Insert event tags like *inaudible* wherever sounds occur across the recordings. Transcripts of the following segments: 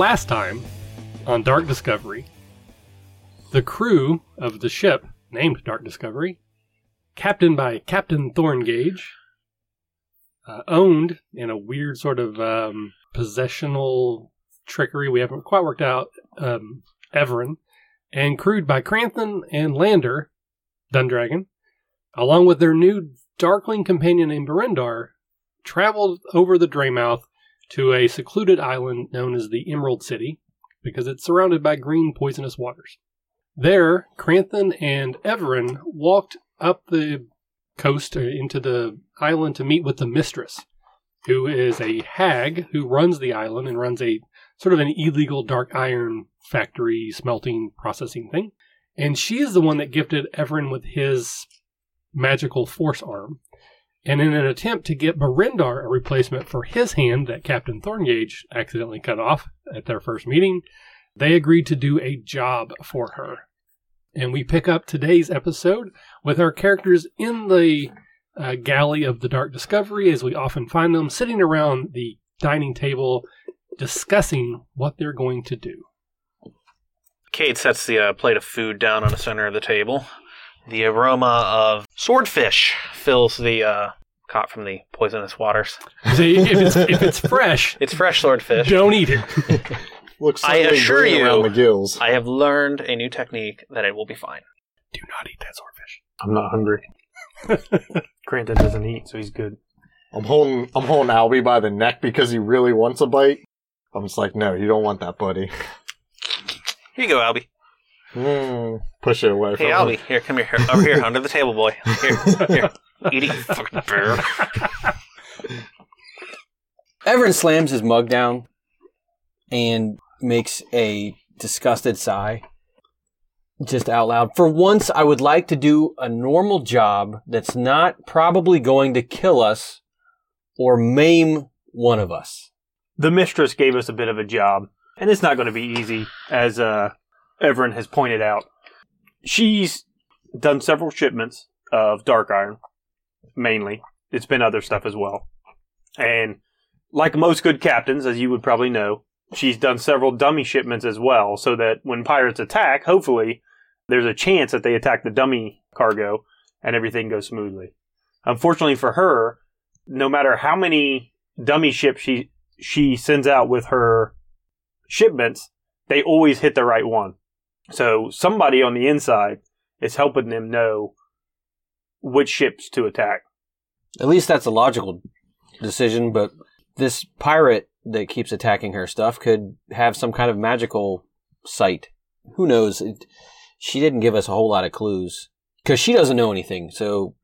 Last time on Dark Discovery, the crew of the ship named Dark Discovery, captained by Captain Thorngage, uh, owned in a weird sort of um, possessional trickery we haven't quite worked out, um, Everin, and crewed by Kranthin and Lander, Dundragon, along with their new Darkling companion named Bhrindar, traveled over the Draymouth to a secluded island known as the Emerald City because it's surrounded by green poisonous waters. There, Kranthin and Everin walked up the coast uh, into the island to meet with the mistress, who is a hag who runs the island and runs a sort of an illegal dark iron factory smelting processing thing. And she is the one that gifted Everin with his magical force arm. And in an attempt to get Bhrindar a replacement for his hand that Captain Thorngage accidentally cut off at their first meeting, they agreed to do a job for her. And we pick up today's episode with our characters in the uh, galley of the Dark Discovery, as we often find them, sitting around the dining table discussing what they're going to do. Cade sets the uh, plate of food down on the center of the table. The aroma of swordfish fills the uh, caught from the poisonous waters. *laughs* See, if it's, if it's fresh, *laughs* It's fresh swordfish. don't eat it. *laughs* Looks I assure you- around the gills. I have learned a new technique that it will be fine. Do not eat that swordfish. I'm not hungry. Granted doesn't eat, so he's good. I'm holding I'm holding Albie by the neck because he really wants a bite. I'm just like, no, you don't want that, buddy. Here you go, Albie. Mm, push it away Hey, from Albie. Here, come here. here. Over here, under the table, boy. Here, here. *laughs* Eat it, you fucking bear. Everin slams his mug down and makes a disgusted sigh. Just out loud. For once, I would like to do a normal job that's not probably going to kill us or maim one of us. The mistress gave us a bit of a job, and it's not going to be easy, as uh, Everin has pointed out. She's done several shipments of dark iron, mainly. It's been other stuff as well. And like most good captains, as you would probably know, she's done several dummy shipments as well, so that when pirates attack, hopefully, there's a chance that they attack the dummy cargo and everything goes smoothly. Unfortunately for her, no matter how many dummy ships she she sends out with her shipments, they always hit the right one. So somebody on the inside is helping them know which ships to attack. At least that's a logical decision, but this pirate that keeps attacking her stuff could have some kind of magical sight. Who knows? It, she didn't give us a whole lot of clues because she doesn't know anything. So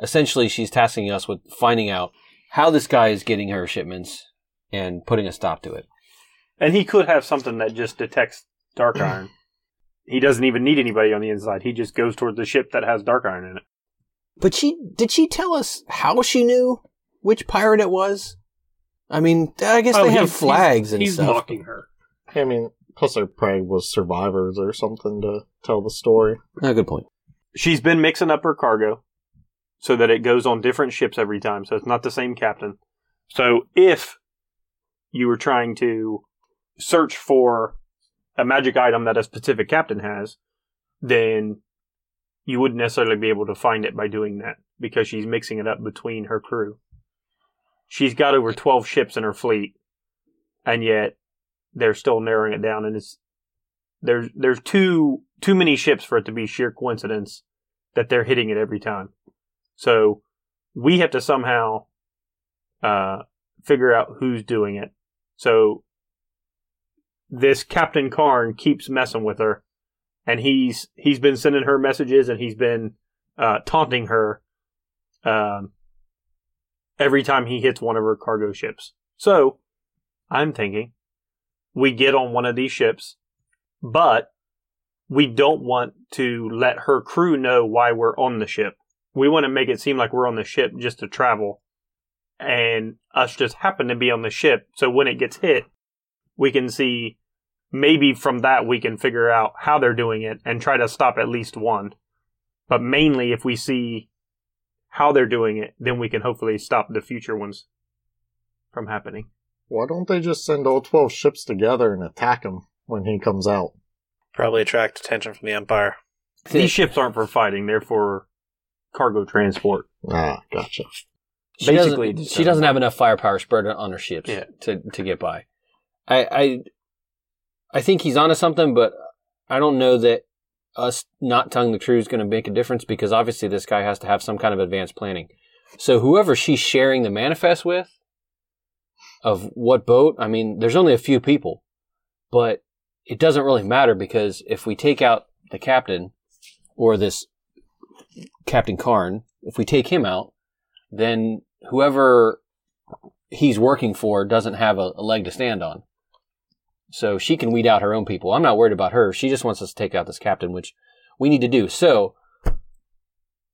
essentially, she's tasking us with finding out how this guy is getting her shipments and putting a stop to it. And he could have something that just detects dark iron. He doesn't even need anybody on the inside. He just goes towards the ship that has dark iron in it. But she did she tell us how she knew which pirate it was? I mean, I guess Oh, they have flags he's, and he's stuff. mocking her. I mean, plus there probably was survivors or something to tell the story. Oh, good point. She's been mixing up her cargo so that it goes on different ships every time, so it's not the same captain. So if you were trying to search for a magic item that a specific captain has, then you wouldn't necessarily be able to find it by doing that because she's mixing it up between her crew. She's got over 12 ships in her fleet, and yet they're still narrowing it down and it's there's there's too too many ships for it to be sheer coincidence that they're hitting it every time. So we have to somehow uh, figure out who's doing it. So this Captain Karn keeps messing with her, and he's he's been sending her messages and he's been uh, taunting her um, every time he hits one of her cargo ships. So I'm thinking we get on one of these ships, but we don't want to let her crew know why we're on the ship. We want to make it seem like we're on the ship just to travel and us just happen to be on the ship. So when it gets hit, we can see maybe from that we can figure out how they're doing it and try to stop at least one. But mainly if we see how they're doing it, then we can hopefully stop the future ones from happening. Why don't they just send all 12 ships together and attack him when he comes out? Probably attract attention from the Empire. These ships aren't for fighting; they're for cargo transport. Ah, gotcha. She Basically, doesn't, she doesn't have enough firepower spread on her ships Yeah. to to get by. I I I think he's onto something, but I don't know that us not telling the truth is going to make a difference because obviously this guy has to have some kind of advanced planning. So whoever she's sharing the manifest with of what boat, I mean, there's only a few people, but it doesn't really matter because if we take out the captain or this Captain Karn, if we take him out, then whoever he's working for doesn't have a, a leg to stand on. So she can weed out her own people. I'm not worried about her. She just wants us to take out this captain, which we need to do. So,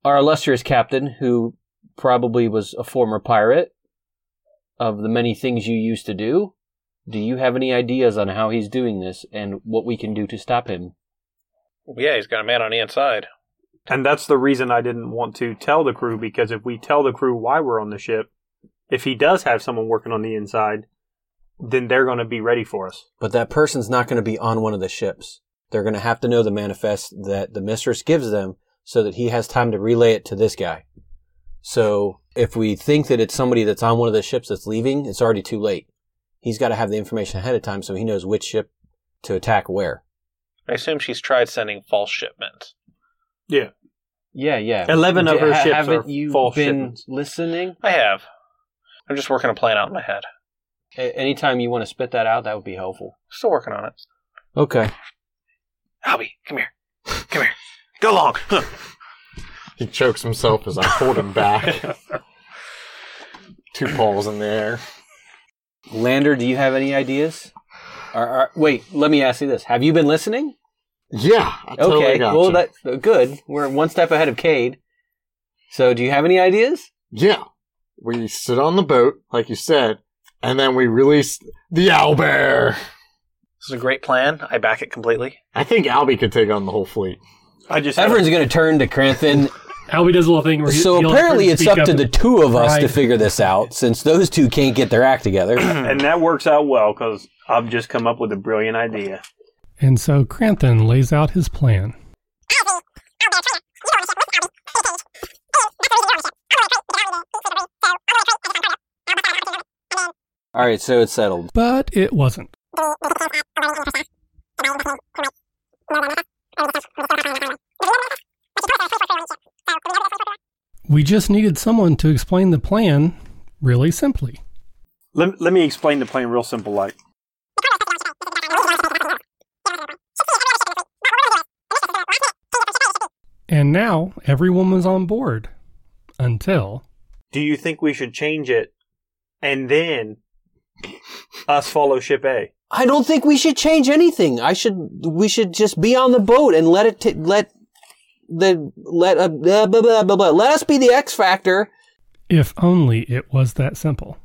our illustrious captain, who probably was a former pirate of the many things you used to do, do you have any ideas on how he's doing this and what we can do to stop him? Yeah, he's got a man on the inside. And that's the reason I didn't want to tell the crew because if we tell the crew why we're on the ship, if he does have someone working on the inside, then they're going to be ready for us. But that person's not going to be on one of the ships. They're going to have to know the manifest that the mistress gives them so that he has time to relay it to this guy. So if we think that it's somebody that's on one of the ships that's leaving, it's already too late. He's got to have the information ahead of time so he knows which ship to attack where. I assume she's tried sending false shipments. Yeah. Yeah, yeah. 11 of her Ha- ships haven't are you false been shipments. listening? I have. I'm just working a plan out in my head. A- anytime you want to spit that out, that would be helpful. Still working on it. Okay. Albie, come here. Come here. Go along. He chokes himself as I hold him back. *laughs* Two paws in the air. Lander, do you have any ideas? Or, or- wait, let me ask you this: Have you been listening? Yeah, I totally okay, got well, you. that uh, good. We're one step ahead of Cade. So, do you have any ideas? Yeah. We sit on the boat, like you said, and then we release the owlbear. This is a great plan. I back it completely. I think Albie could take on the whole fleet. I just had Everyone's going to turn to Kranthin. *laughs* Albie does a little thing where he, so he'll apparently, it's speak up to the two of us to Right. figure this out, since those two can't get their act together. *clears throat* and that works out well because I've just come up with a brilliant idea. And so Kranthin lays out his plan. All right, so it's settled. But it wasn't. We just needed someone to explain the plan really simply. Let, let me explain the plan real simple like. And now everyone was on board. Until. Do you think we should change it and then us follow ship A? I don't think we should change anything. I should. We should just be on the boat and let it. T- let the let uh, blah, blah, blah, blah, blah. let us be the X factor. If only it was that simple.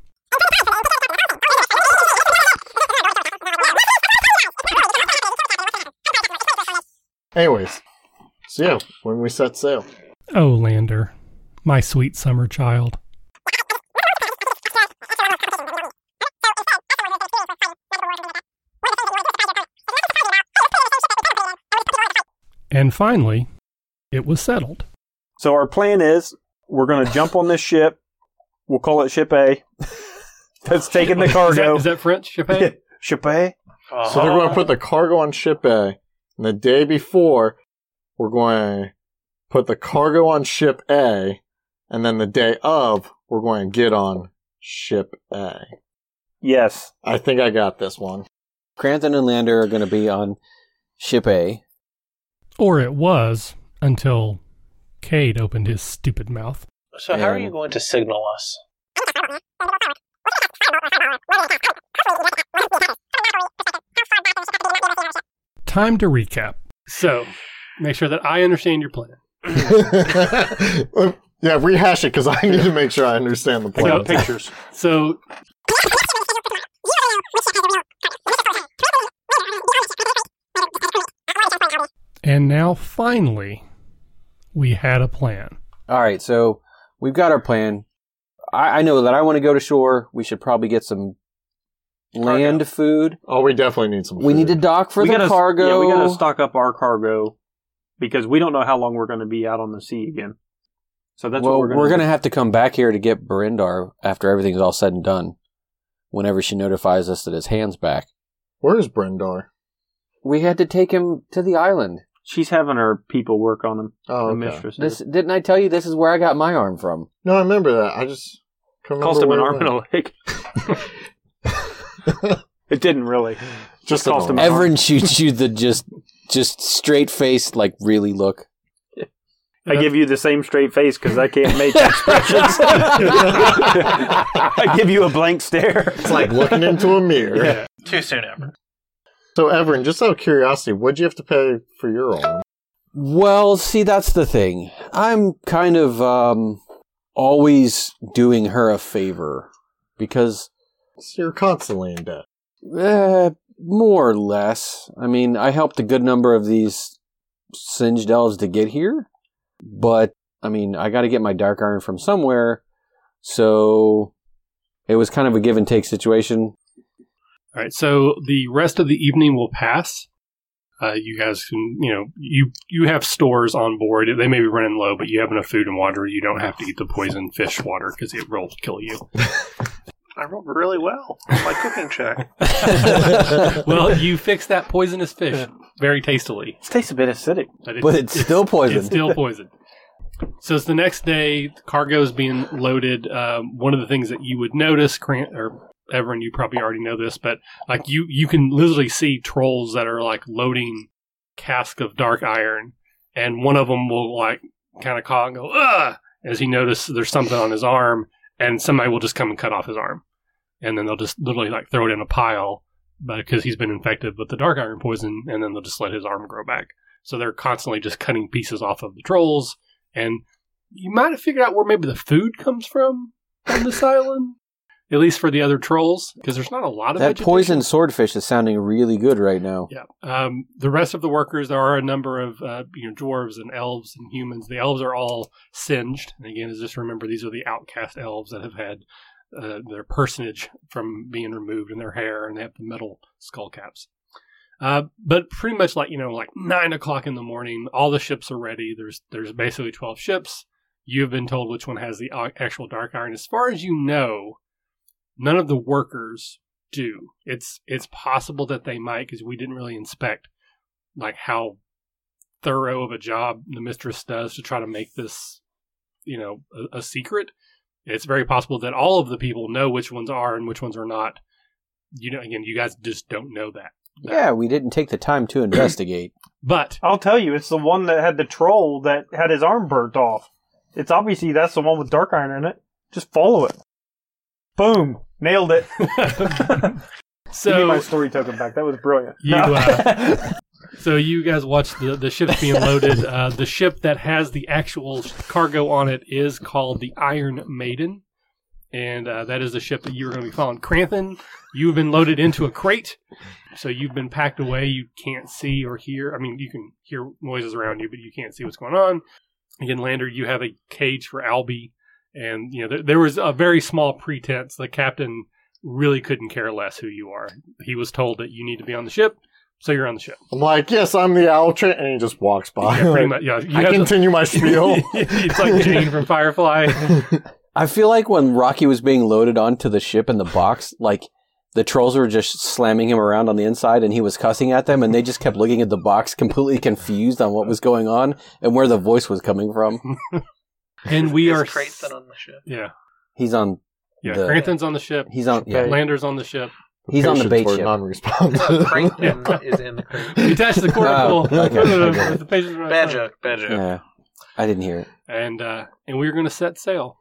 Anyways, so yeah, when we set sail. Oh, Lander, my sweet summer child. And finally, it was settled. So our plan is we're going to jump on this ship. We'll call it ship A. *laughs* That's taking the cargo. is that French, Chappé? *laughs* ship A? So they're going to put the cargo on ship A, and the day before, we're going to put the cargo on ship A, and then the day of, we're going to get on ship A. Yes. I think I got this one. Kranthin and Lander are going to be on ship A. Or it was until Cade opened his stupid mouth. So how are you going to signal us? Time to recap. So, make sure that I understand your plan. *laughs* yeah, rehash it because I need to make sure I understand the I got pictures. So, and now finally, we had a plan. All right, so we've got our plan. I, I know that I want to go to shore. We should probably get some land food. Oh, we definitely need some. We food. need to dock for we the gotta, cargo. Yeah, we gotta stock up our cargo because we don't know how long we're going to be out on the sea again. So that's well, what we're going to do. We're gonna have to come back here to get Bhrindar after everything's all said and done. Whenever she notifies us that his hand's back, Where's Bhrindar? we had to take him to the island. She's having her people work on him. Oh, the okay. mistress. This didn't I tell you? This is where I got my arm from. No, I remember that. I just couldn't cost him an arm it and a leg. *laughs* It didn't really. just cost an him arm. an Everyone shoots you the just just straight face like really look. I give you the same straight face because I can't make *laughs* expressions. *laughs* I give you a blank stare. It's like looking into a mirror. Yeah. Too soon ever. So, Everin, just out of curiosity, what'd you have to pay for your arm? Well, see, that's the thing. I'm kind of um, always doing her a favor because, So you're constantly in debt. eh, more or less. I mean, I helped a good number of these singed elves to get here, but I mean, I got to get my dark iron from somewhere, so it was kind of a give and take situation. All right, so the rest of the evening will pass. Uh, you guys can, you know, you you have stores on board. They may be running low, but you have enough food and water. You don't have to eat the poison fish water because it will kill you. *laughs* I rolled really well on my cooking check. *laughs* well, you fix that poisonous fish very tastily, It tastes a bit acidic. But it's still poison. It's still poison. So it's the next day. The cargo is being loaded. Um, one of the things that you would notice, Grant or Everin, you probably already know this, but like you, you can literally see trolls that are like loading cask of dark iron, and one of them will like kind of call and go as he notices there's something on his arm, and somebody will just come and cut off his arm, and then they'll just literally like throw it in a pile because he's been infected with the dark iron poison, and then they'll just let his arm grow back. So they're constantly just cutting pieces off of the trolls, and you might have figured out where maybe the food comes from on this island, at least for the other trolls, because there's not a lot of that vegetation. poison swordfish is sounding really good right now. Yeah. Um, the rest of the workers, there are a number of uh, you know dwarves and elves and humans. The elves are all singed, and again, just remember these are the outcast elves that have had uh, their personage from being removed in their hair, and they have the metal skull caps. Uh, but pretty much like you know, like nine o'clock in the morning, all the ships are ready. There's there's basically twelve ships. You've been told which one has the uh, actual dark iron. As far as you know, none of the workers do. It's it's possible that they might because we didn't really inspect like how thorough of a job the mistress does to try to make this, you know, a, a secret. It's very possible that all of the people know which ones are and which ones are not. You know, again, you guys just don't know that. Yeah, we didn't take the time to *clears throat* investigate. But I'll tell you, it's the one that had the troll that had his arm burnt off. It's obviously that's the one with dark iron in it. Just follow it. Boom. Nailed it. *laughs* Give me my story token back. That was brilliant. You, No. uh, *laughs* So you guys watch the the ships being loaded. *laughs* Uh, the ship that has the actual cargo on it is called the Iron Maiden, and uh, that is the ship that you are going to be following. Kranthin, you've been loaded into a crate, so you've been packed away. You can't see or hear. I mean, you can hear noises around you, but you can't see what's going on. Again, Lander, you have a cage for Albie, and you know there, there was a very small pretense. The captain really couldn't care less who you are. He was told that you need to be on the ship, so you're on the ship. I'm like, yes, I'm the owl train, and he just walks by. Yeah, pretty much. Yeah, *laughs* you I have to- continue my spiel. *laughs* it's like Jayne from Firefly. *laughs* I feel like when Rocky was being loaded onto the ship in the box, like the trolls were just slamming him around on the inside and he was cussing at them and they just kept looking at the box completely confused on what was going on and where the voice was coming from. And we *laughs* Is are. Craithan on the ship. Yeah. He's on Yeah. The- Kranthin's on the ship. he's on yeah, Lander's on the ship. he's on the bait ship. Non-responsive. *laughs* Craithan *laughs* is in the crate. We attach the cortical. Oh, okay, okay. the patient's right Bad joke. Bad joke. Yeah. I didn't hear it. And uh, and we're going to set sail.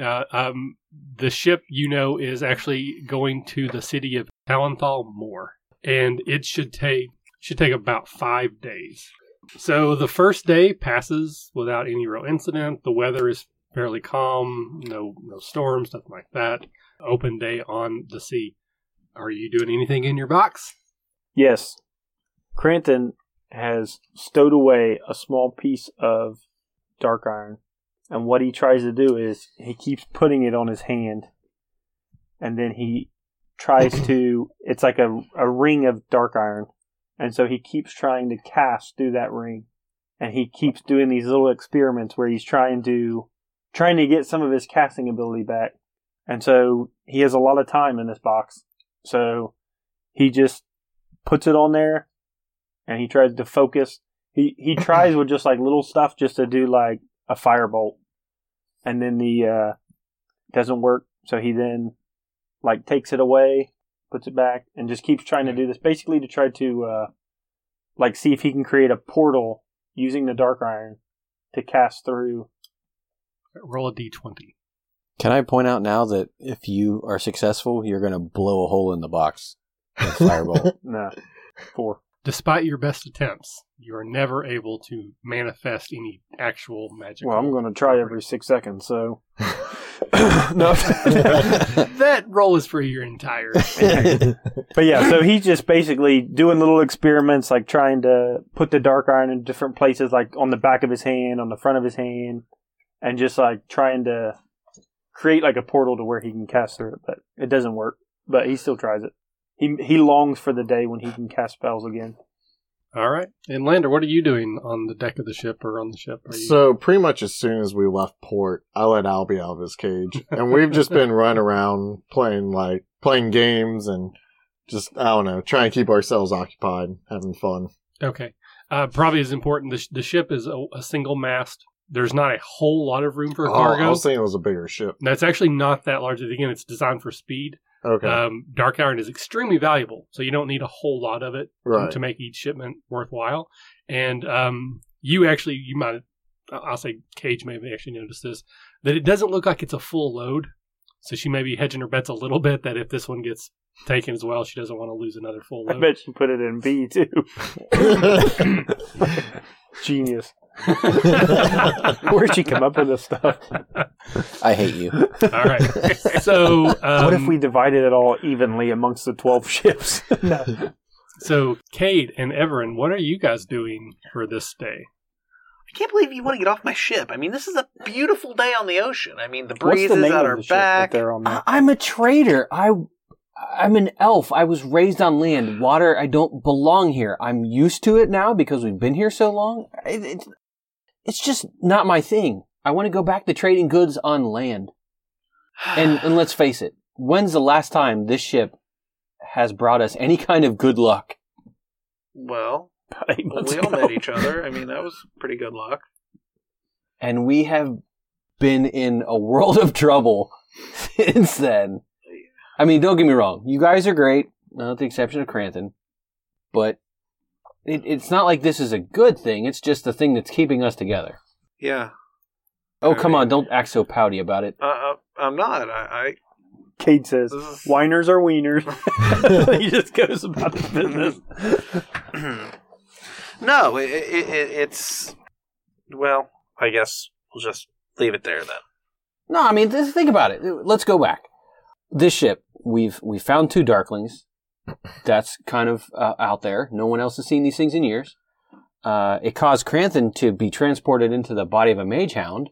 Uh, um, the ship, you know, is actually going to the city of Talenthal Moor, and it should take should take about five days. So the first day passes without any real incident. The weather is fairly calm, no no storms, nothing like that. Open day on the sea. Are you doing anything in your box? Yes. Kranthin has stowed away a small piece of dark iron. And what he tries to do is he keeps putting it on his hand. And then he tries to. It's like a a ring of dark iron, and so he keeps trying to cast through that ring, and he keeps doing these little experiments where he's trying to trying to get some of his casting ability back, and so he has a lot of time in this box, so he just puts it on there, and he tries to focus. He he *coughs* tries with just like little stuff just to do like a firebolt, and then the uh, doesn't work. So he then like takes it away, puts it back, and just keeps trying to do this basically to try to uh, like see if he can create a portal using the dark iron to cast through. Roll a d20. Can I point out now that if you are successful, you're going to blow a hole in the box with fireball? *laughs* No, four. Despite your best attempts, you are never able to manifest any actual magic. Well, I'm going to try every six seconds. So *laughs* *laughs* no. *laughs* that role is for your entire. *laughs* But yeah, so he's just basically doing little experiments, like trying to put the dark iron in different places, like on the back of his hand, on the front of his hand, and just like trying to create like a portal to where he can cast through it. But it doesn't work. But he still tries it. He he longs for the day when he can cast spells again. All right, and Lander, what are you doing on the deck of the ship or on the ship? Are you... So pretty much as soon as we left port, I let Albie out of his cage, *laughs* and we've just been running around playing like playing games and just I don't know, trying to keep ourselves occupied, having fun. Okay. Uh, probably is important. The, sh- the ship is a, a single mast. There's not a whole lot of room for Oh, cargo. I was saying it was a bigger ship. That's actually not that large. Again, it's designed for speed. Okay, Um, dark iron is extremely valuable, so you don't need a whole lot of it right. to make each shipment worthwhile. And um, you actually, you might, I'll say, Cade may have actually noticed this that it doesn't look like it's a full load. So she may be hedging her bets a little bit that if this one gets taken as well, she doesn't want to lose another full load. I load. bet she put it in B too. *laughs* Genius. *laughs* Where'd she come up with this stuff? *laughs* I hate you. All right. *laughs* So um, what if we divided it all evenly amongst the twelve ships? no. So Cade and Everin, what are you guys doing for this day? I can't believe you want to get off my ship. I mean, this is a beautiful day on the ocean. I mean, the What's breeze the is at our back. that they're on there? I- I'm a trader. I, I'm an elf. I was raised on land. Water, I don't belong here. I'm used to it now because we've been here so long. It, it's, it's just not my thing. I want to go back to trading goods on land. And, *sighs* and let's face it, when's the last time this ship has brought us any kind of good luck? well, Eight months we all met each *laughs* other. I mean, that was pretty good luck. And we have been in a world of trouble *laughs* since then. I mean, don't get me wrong. You guys are great, with the exception of Kranthin. But it, it's not like this is a good thing. It's just the thing that's keeping us together. Yeah. Oh, come on. Don't act so pouty about it. Uh, uh, I'm not. I, Cade says, I "Whiners are wieners." *laughs* *laughs* he just goes about his business. *clears throat* no, it, it, it, it's well. I guess we'll just leave it there then. No, I mean, think about it. Let's go back. This ship, we've we found two Darklings. That's kind of uh, out there. No one else has seen these things in years. Uh, it caused Kranthin to be transported into the body of a mage hound.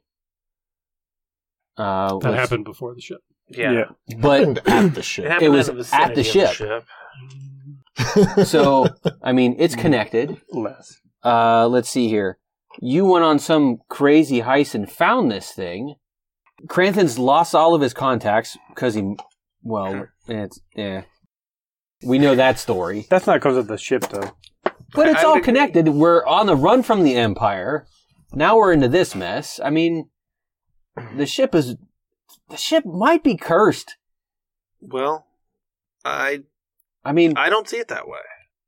Uh, That with- happened before the ship. Yeah. but at the ship. It It was the at the vicinity of ship. ship. so *laughs* I mean, it's connected. Less. Uh, let's see here. You went on some crazy heist and found this thing. Kranthin's lost all of his contacts because he, well, it's yeah. We know that story, That's not because of the ship, though. but it's I all would- connected. We're on the run from the Empire. Now we're into this mess. I mean, the ship is the ship might be cursed. Well, I I mean, I don't see it that way.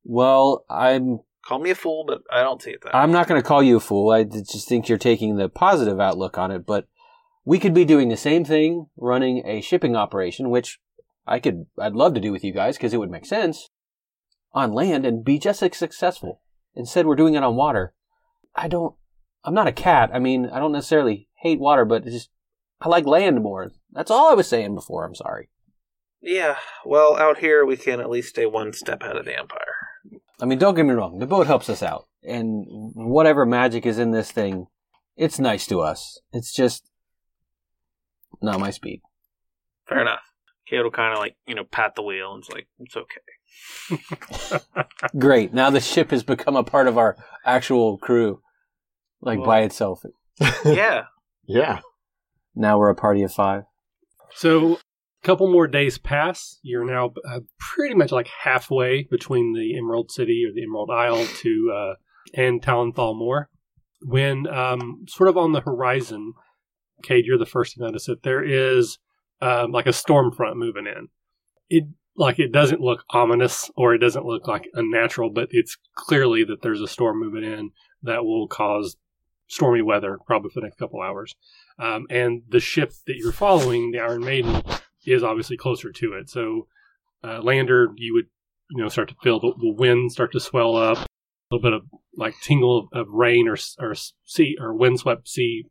well, I'm Call me a fool, but I don't see it that. I'm not going to call you a fool. I just think you're taking the positive outlook on it. But we could be doing the same thing, running a shipping operation, which I could, I'd love to do with you guys because it would make sense on land and be just as successful. Instead, we're doing it on water. I don't. I'm not a cat. I mean, I don't necessarily hate water, but it's just I like land more. That's all I was saying before. I'm sorry. Yeah. Well, out here we can at least stay one step ahead of the Empire. I mean, don't get me wrong. The boat helps us out, and whatever magic is in this thing, it's nice to us. It's just not my speed. Fair enough. Cade will kind of like you know pat the wheel and it's like it's okay. *laughs* Great. Now the ship has become a part of our actual crew, like Well- by itself. *laughs* yeah, Yeah. Now we're a party of five. So, a couple more days pass. You're now uh, pretty much like halfway between the Emerald City or the Emerald Isle to uh, and Talonthal Moor. When um, sort of on the horizon, Cade, you're the first to notice it. There is um, like a storm front moving in. It like it doesn't look ominous or it doesn't look like unnatural, but it's clearly that there's a storm moving in that will cause stormy weather probably for the next couple hours. Um, and the ship that you're following, the Iron Maiden, is obviously closer to it. So, uh, Lander, you would you know start to feel the, the wind start to swell up, a little bit of like tingle of, of rain or or sea or windswept sea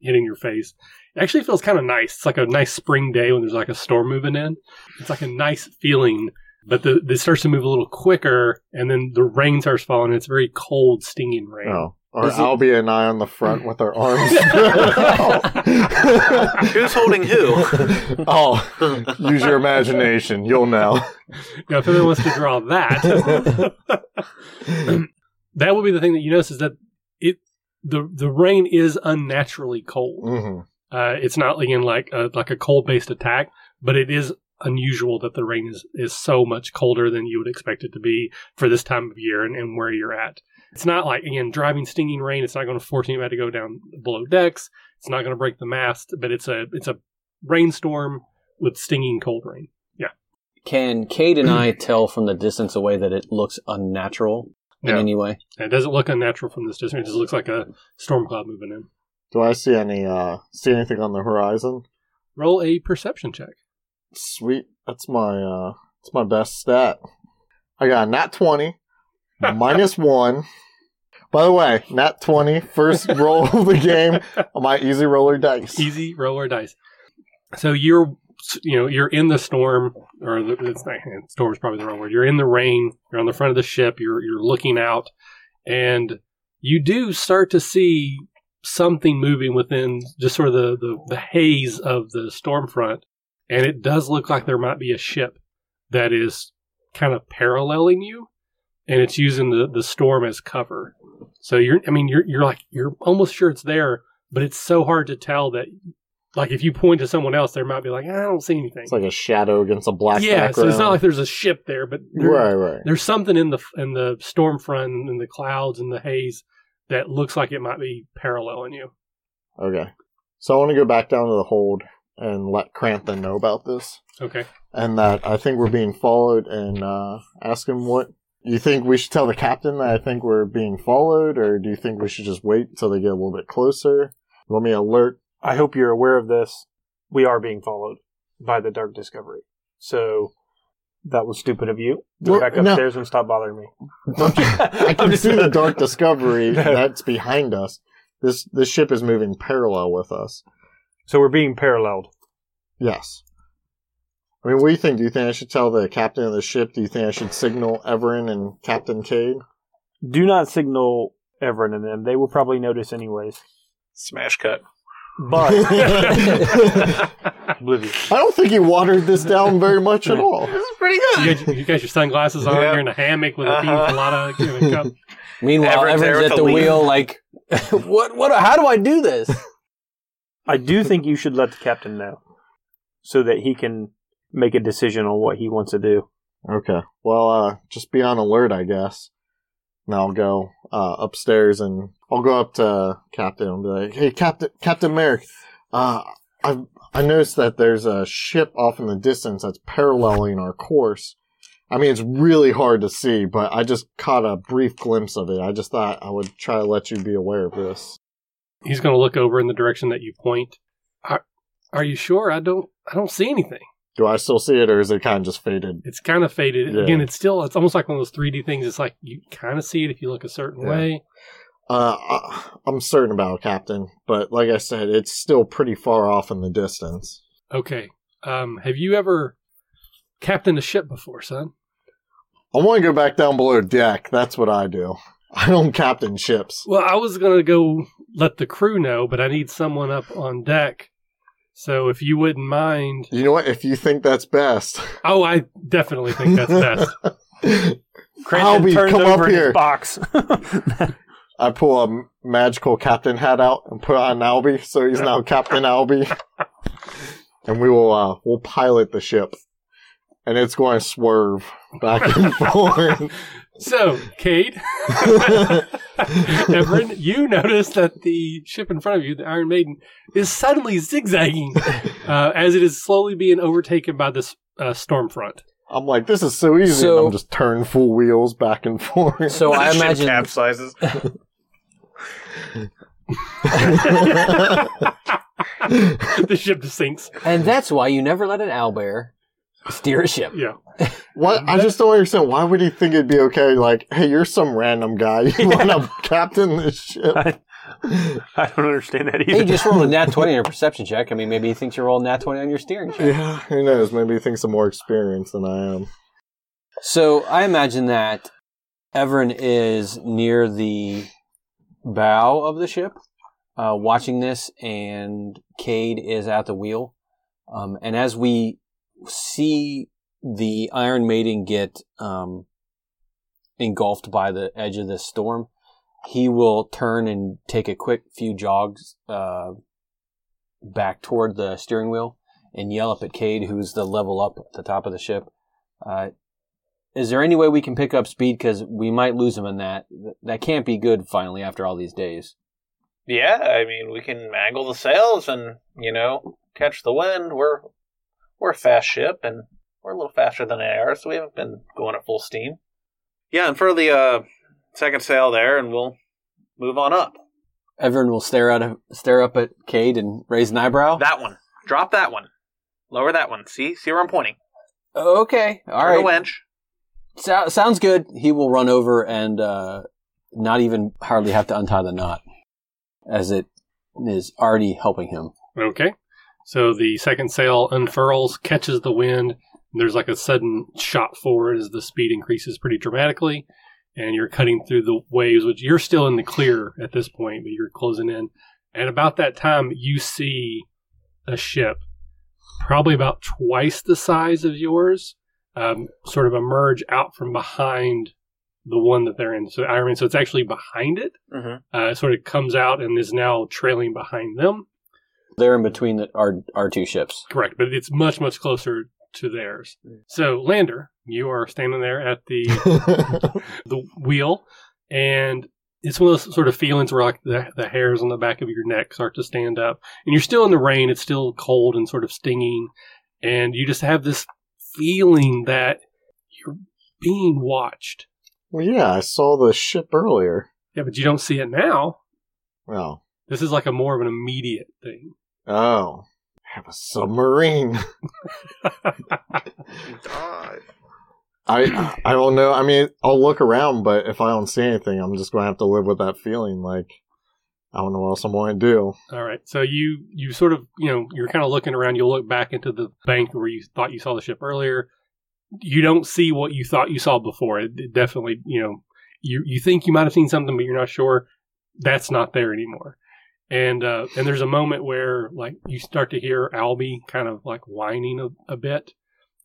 hitting your face. It actually feels kind of nice. It's like a nice spring day when there's like a storm moving in. It's like a nice feeling. But the it starts to move a little quicker, and then the rain starts falling. And it's very cold, stinging rain. Oh. Or Is it- Albie and I on the front with our arms. *laughs* *laughs* who's holding who? *laughs* oh, use your imagination. You'll know. Now, if anyone wants to draw that, that would be the thing that you notice is that it the the rain is unnaturally cold. hmm Uh, it's not again like a, like a cold based attack, but it is unusual that the rain is is so much colder than you would expect it to be for this time of year and, and where you're at. It's not like again driving stinging rain. It's not going to force anybody to go down below decks. It's not going to break the mast, but it's a it's a rainstorm with stinging cold rain. Yeah. Can Cade and I *clears throat* tell from the distance away that it looks unnatural in Yeah. any way? It doesn't look unnatural from this distance. It just looks like a storm cloud moving in. Do I see any? uh See anything on the horizon? Roll a perception check. Sweet. That's my. uh That's my best stat. I got a nat twenty, *laughs* minus one. By the way, nat 20, first *laughs* roll of the game on my easy roller dice. Easy roller dice. So you're, you know, you're in the storm, or the, it's not, storm is probably the wrong word. You're in the rain. You're on the front of the ship. You're you're looking out, and you do start to see something moving within just sort of the, the, the haze of the storm front, and it does look like there might be a ship that is kind of paralleling you, and it's using the, the storm as cover. So you're, I mean, you're you're like you're almost sure it's there, but it's so hard to tell that, like, if you point to someone else, there might be like, I don't see anything. It's like a shadow against a black yeah, background. so it's not like there's a ship there, but there- right, right. there's something in the in the storm front and the clouds and the haze that looks like it might be paralleling you. Okay. So I want to go back down to the hold and let Kranthin know about this. Okay. And that I think we're being followed and uh, ask him what. You think we should tell the captain that I think we're being followed, or do you think we should just wait until they get a little bit closer? Let me alert? I hope you're aware of this. We are being followed by the Dark Discovery. So that was stupid of you. Go Well, back no. upstairs and stop bothering me. *laughs* I can I'm just- see the dark discovery *laughs* that's behind us. This this ship is moving parallel with us. So we're being paralleled. Yes. I mean, what do you think? Do you think I should tell the captain of the ship? Do you think I should signal Everin and Captain Cade? Do not signal Everin and them. They will probably notice anyways. Smash cut. But *laughs* I don't think he watered this down very much at all. This is pretty You good. got, you got your sunglasses on. Yeah. You're in a hammock with a Uh-huh. pina colada in a cup. *laughs* Meanwhile, Everett's Everett's at the the lead. wheel, like, *laughs* what? What? How do I do this? *laughs* I do think you should let the captain know so that he can make a decision on what he wants to do. Okay. Well, uh, just be on alert, I guess. And I'll go uh, upstairs and I'll go up to Captain and be like, "Hey, Captain, Captain Merrick, uh, I I noticed that there's a ship off in the distance that's paralleling our course. I mean, it's really hard to see, but I just caught a brief glimpse of it. I just thought I would try to let you be aware of this. He's going to look over in the direction that you point. Are, are you sure? I don't. I don't see anything. Do I still see it, or is it kind of just faded? It's kind of faded. Yeah. Again, it's still. It's almost like one of those 3D things. It's like you kind of see it if you look a certain Yeah. way. Uh, I- I'm certain about it, Captain, but like I said, it's still pretty far off in the distance. Okay. Um, have you ever captained a ship before, son? I want to go back down below deck. That's what I do. I don't captain ships. Well, I was going to go let the crew know, but I need someone up on deck So if you wouldn't mind, You know what? If you think that's best, oh, I definitely think that's best. *laughs* Cranston Albie, turns come over up here. his box. *laughs* I pull a magical captain hat out and put on Albie, so he's now *laughs* Captain Albie, and we will uh, we'll pilot the ship, and it's going to swerve back and *laughs* forth. So, Cade, *laughs* Everin, you notice that the ship in front of you, the Iron Maiden, is suddenly zigzagging uh, as it is slowly being overtaken by this uh, storm front. I'm like, this is so easy. So- and I'm just turning full wheels back and forth. So I The ship imagine capsizes. The ship just sinks. And that's why you never let an owlbear steer a ship. Yeah. what? I just don't understand. Why would he think it'd be okay? Like, hey, you're some random guy. You want to captain this ship? I, I don't understand that either. you just rolled a nat *laughs* 20 on your perception check. I mean, maybe he thinks you're rolling nat 20 on your steering check. Yeah, who knows? Maybe he thinks I'm more experienced than I am. So I imagine that Everin is near the bow of the ship, uh, watching this, and Cade is at the wheel. Um, and as we see the Iron Maiden get um, engulfed by the edge of this storm, he will turn and take a quick few jogs uh, back toward the steering wheel and yell up at Cade, who's the level up at the top of the ship. Uh, is there any way we can pick up speed? Because we might lose him in that. That can't be good. Finally, after all these days. Yeah, I mean, we can mangle the sails and you know catch the wind. We're we're a fast ship, and we're a little faster than they are, so we haven't been going at full steam. Yeah, and for the uh, second sail there, and we'll move on up. Everyone will stare at stare up at Cade and raise an eyebrow. That one, drop that one, lower that one. See, see where I'm pointing. okay, all Turn the right. winch. So- sounds good. He will run over and uh, not even hardly have to untie the knot, as it is already helping him. Okay. So the second sail unfurls, catches the wind. There's like a sudden shot forward as the speed increases pretty dramatically, and you're cutting through the waves, which you're still in the clear at this point, but you're closing in. And about that time, you see a ship, probably about twice the size of yours, um, sort of emerge out from behind the one that they're in. So Iron Man, so it's actually behind it. Mm-hmm. Uh, it sort of comes out and is now trailing behind them. They're in between the, our our two ships. Correct, but it's much much closer to theirs. So Lander, you are standing there at the *laughs* the wheel, and it's one of those sort of feelings where like the, the hairs on the back of your neck start to stand up, and you're still in the rain. It's still cold and sort of stinging, and you just have this feeling that you're being watched. well, yeah, I saw the ship earlier. Yeah, but you don't see it now. Well, This is like a more of an immediate thing. oh, I have a submarine. *laughs* I I don't know. I mean, I'll look around, but if I don't see anything, I'm just going to have to live with that feeling. Like I don't know what else I'm going to do. All right. So you you sort of you know you're kind of looking around. You'll look back into the bank where you thought you saw the ship earlier. You don't see what you thought you saw before. It, it definitely you know you you think you might have seen something, but you're not sure. That's not there anymore. And uh, and there's a moment where like you start to hear Albie kind of like whining a, a bit,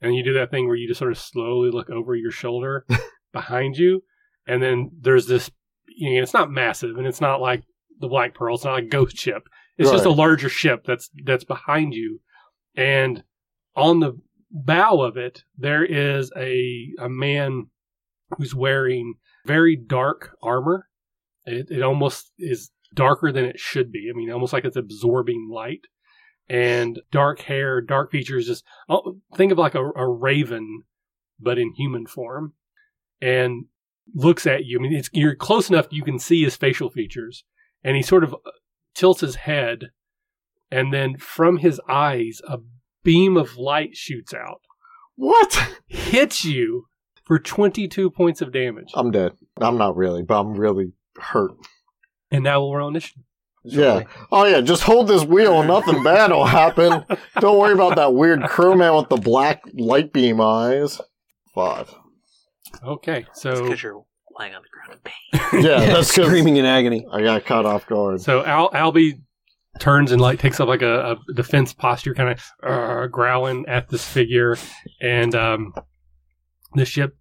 and you do that thing where you just sort of slowly look over your shoulder *laughs* behind you, and then there's this. You know, it's not massive, and it's not like the Black Pearl. It's not a ghost ship. It's just a larger ship that's that's behind you, and on the bow of it there is a a man who's wearing very dark armor. It, it almost is darker than it should be. I mean, almost like it's absorbing light. And dark hair, dark features. Just oh, think of like a, a raven, but in human form, and looks at you. I mean, it's you're close enough you can see his facial features, and he sort of uh, tilts his head, and then from his eyes a beam of light shoots out, What? hits you for 22 points of damage. I'm dead. I'm not really, but I'm really hurt. And now we're on initiative. Yeah. Oh yeah. Just hold this wheel and nothing bad will happen. Don't worry about that weird crewman with the black light beam eyes. Five. Okay, so because you're lying on the ground in pain. *laughs* Yeah, that's 'cause screaming in agony. I got caught off guard. so Al- Albie turns and like takes up like a, a defense posture, kind of uh, growling at this figure, and um, the ship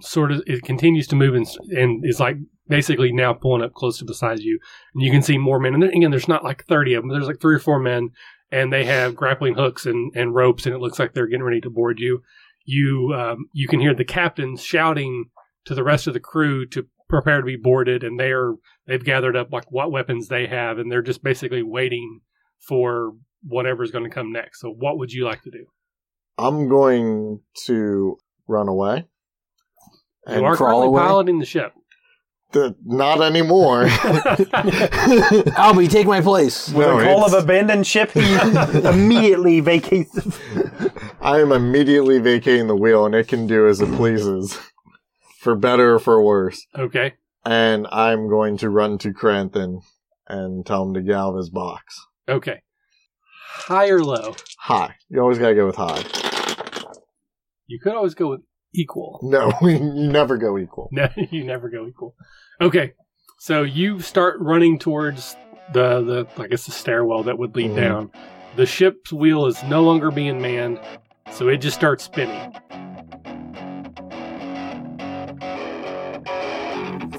sort of it continues to move and, s- and is like basically now pulling up close to the side of you, and you can see more men. And there, again, there's not like thirty of them. There's like three or four men, and they have grappling hooks and, and ropes, and it looks like they're getting ready to board you. You um, you can hear the captain shouting to the rest of the crew to prepare to be boarded, and they're they've gathered up like what weapons they have, and they're just basically waiting for whatever's going to come next. So, what would you like to do? I'm going to run away and you are crawl currently away. piloting the ship. The- not anymore. *laughs* *laughs* Albie, take my place. With No, a call of it's- abandoned ship, he *laughs* immediately vacates. I am immediately vacating the wheel, and it can do as it pleases, for better or for worse. okay. And I'm going to run to Kranthin and tell him to get out of his box. Okay. High or low? High. You always gotta go with high. You could always go with equal. No, *laughs* you never go equal. No, *laughs* you never go equal. Okay. So you start running towards the, the I guess the stairwell that would lead Mhm. down. The ship's wheel is no longer being manned, so it just starts spinning.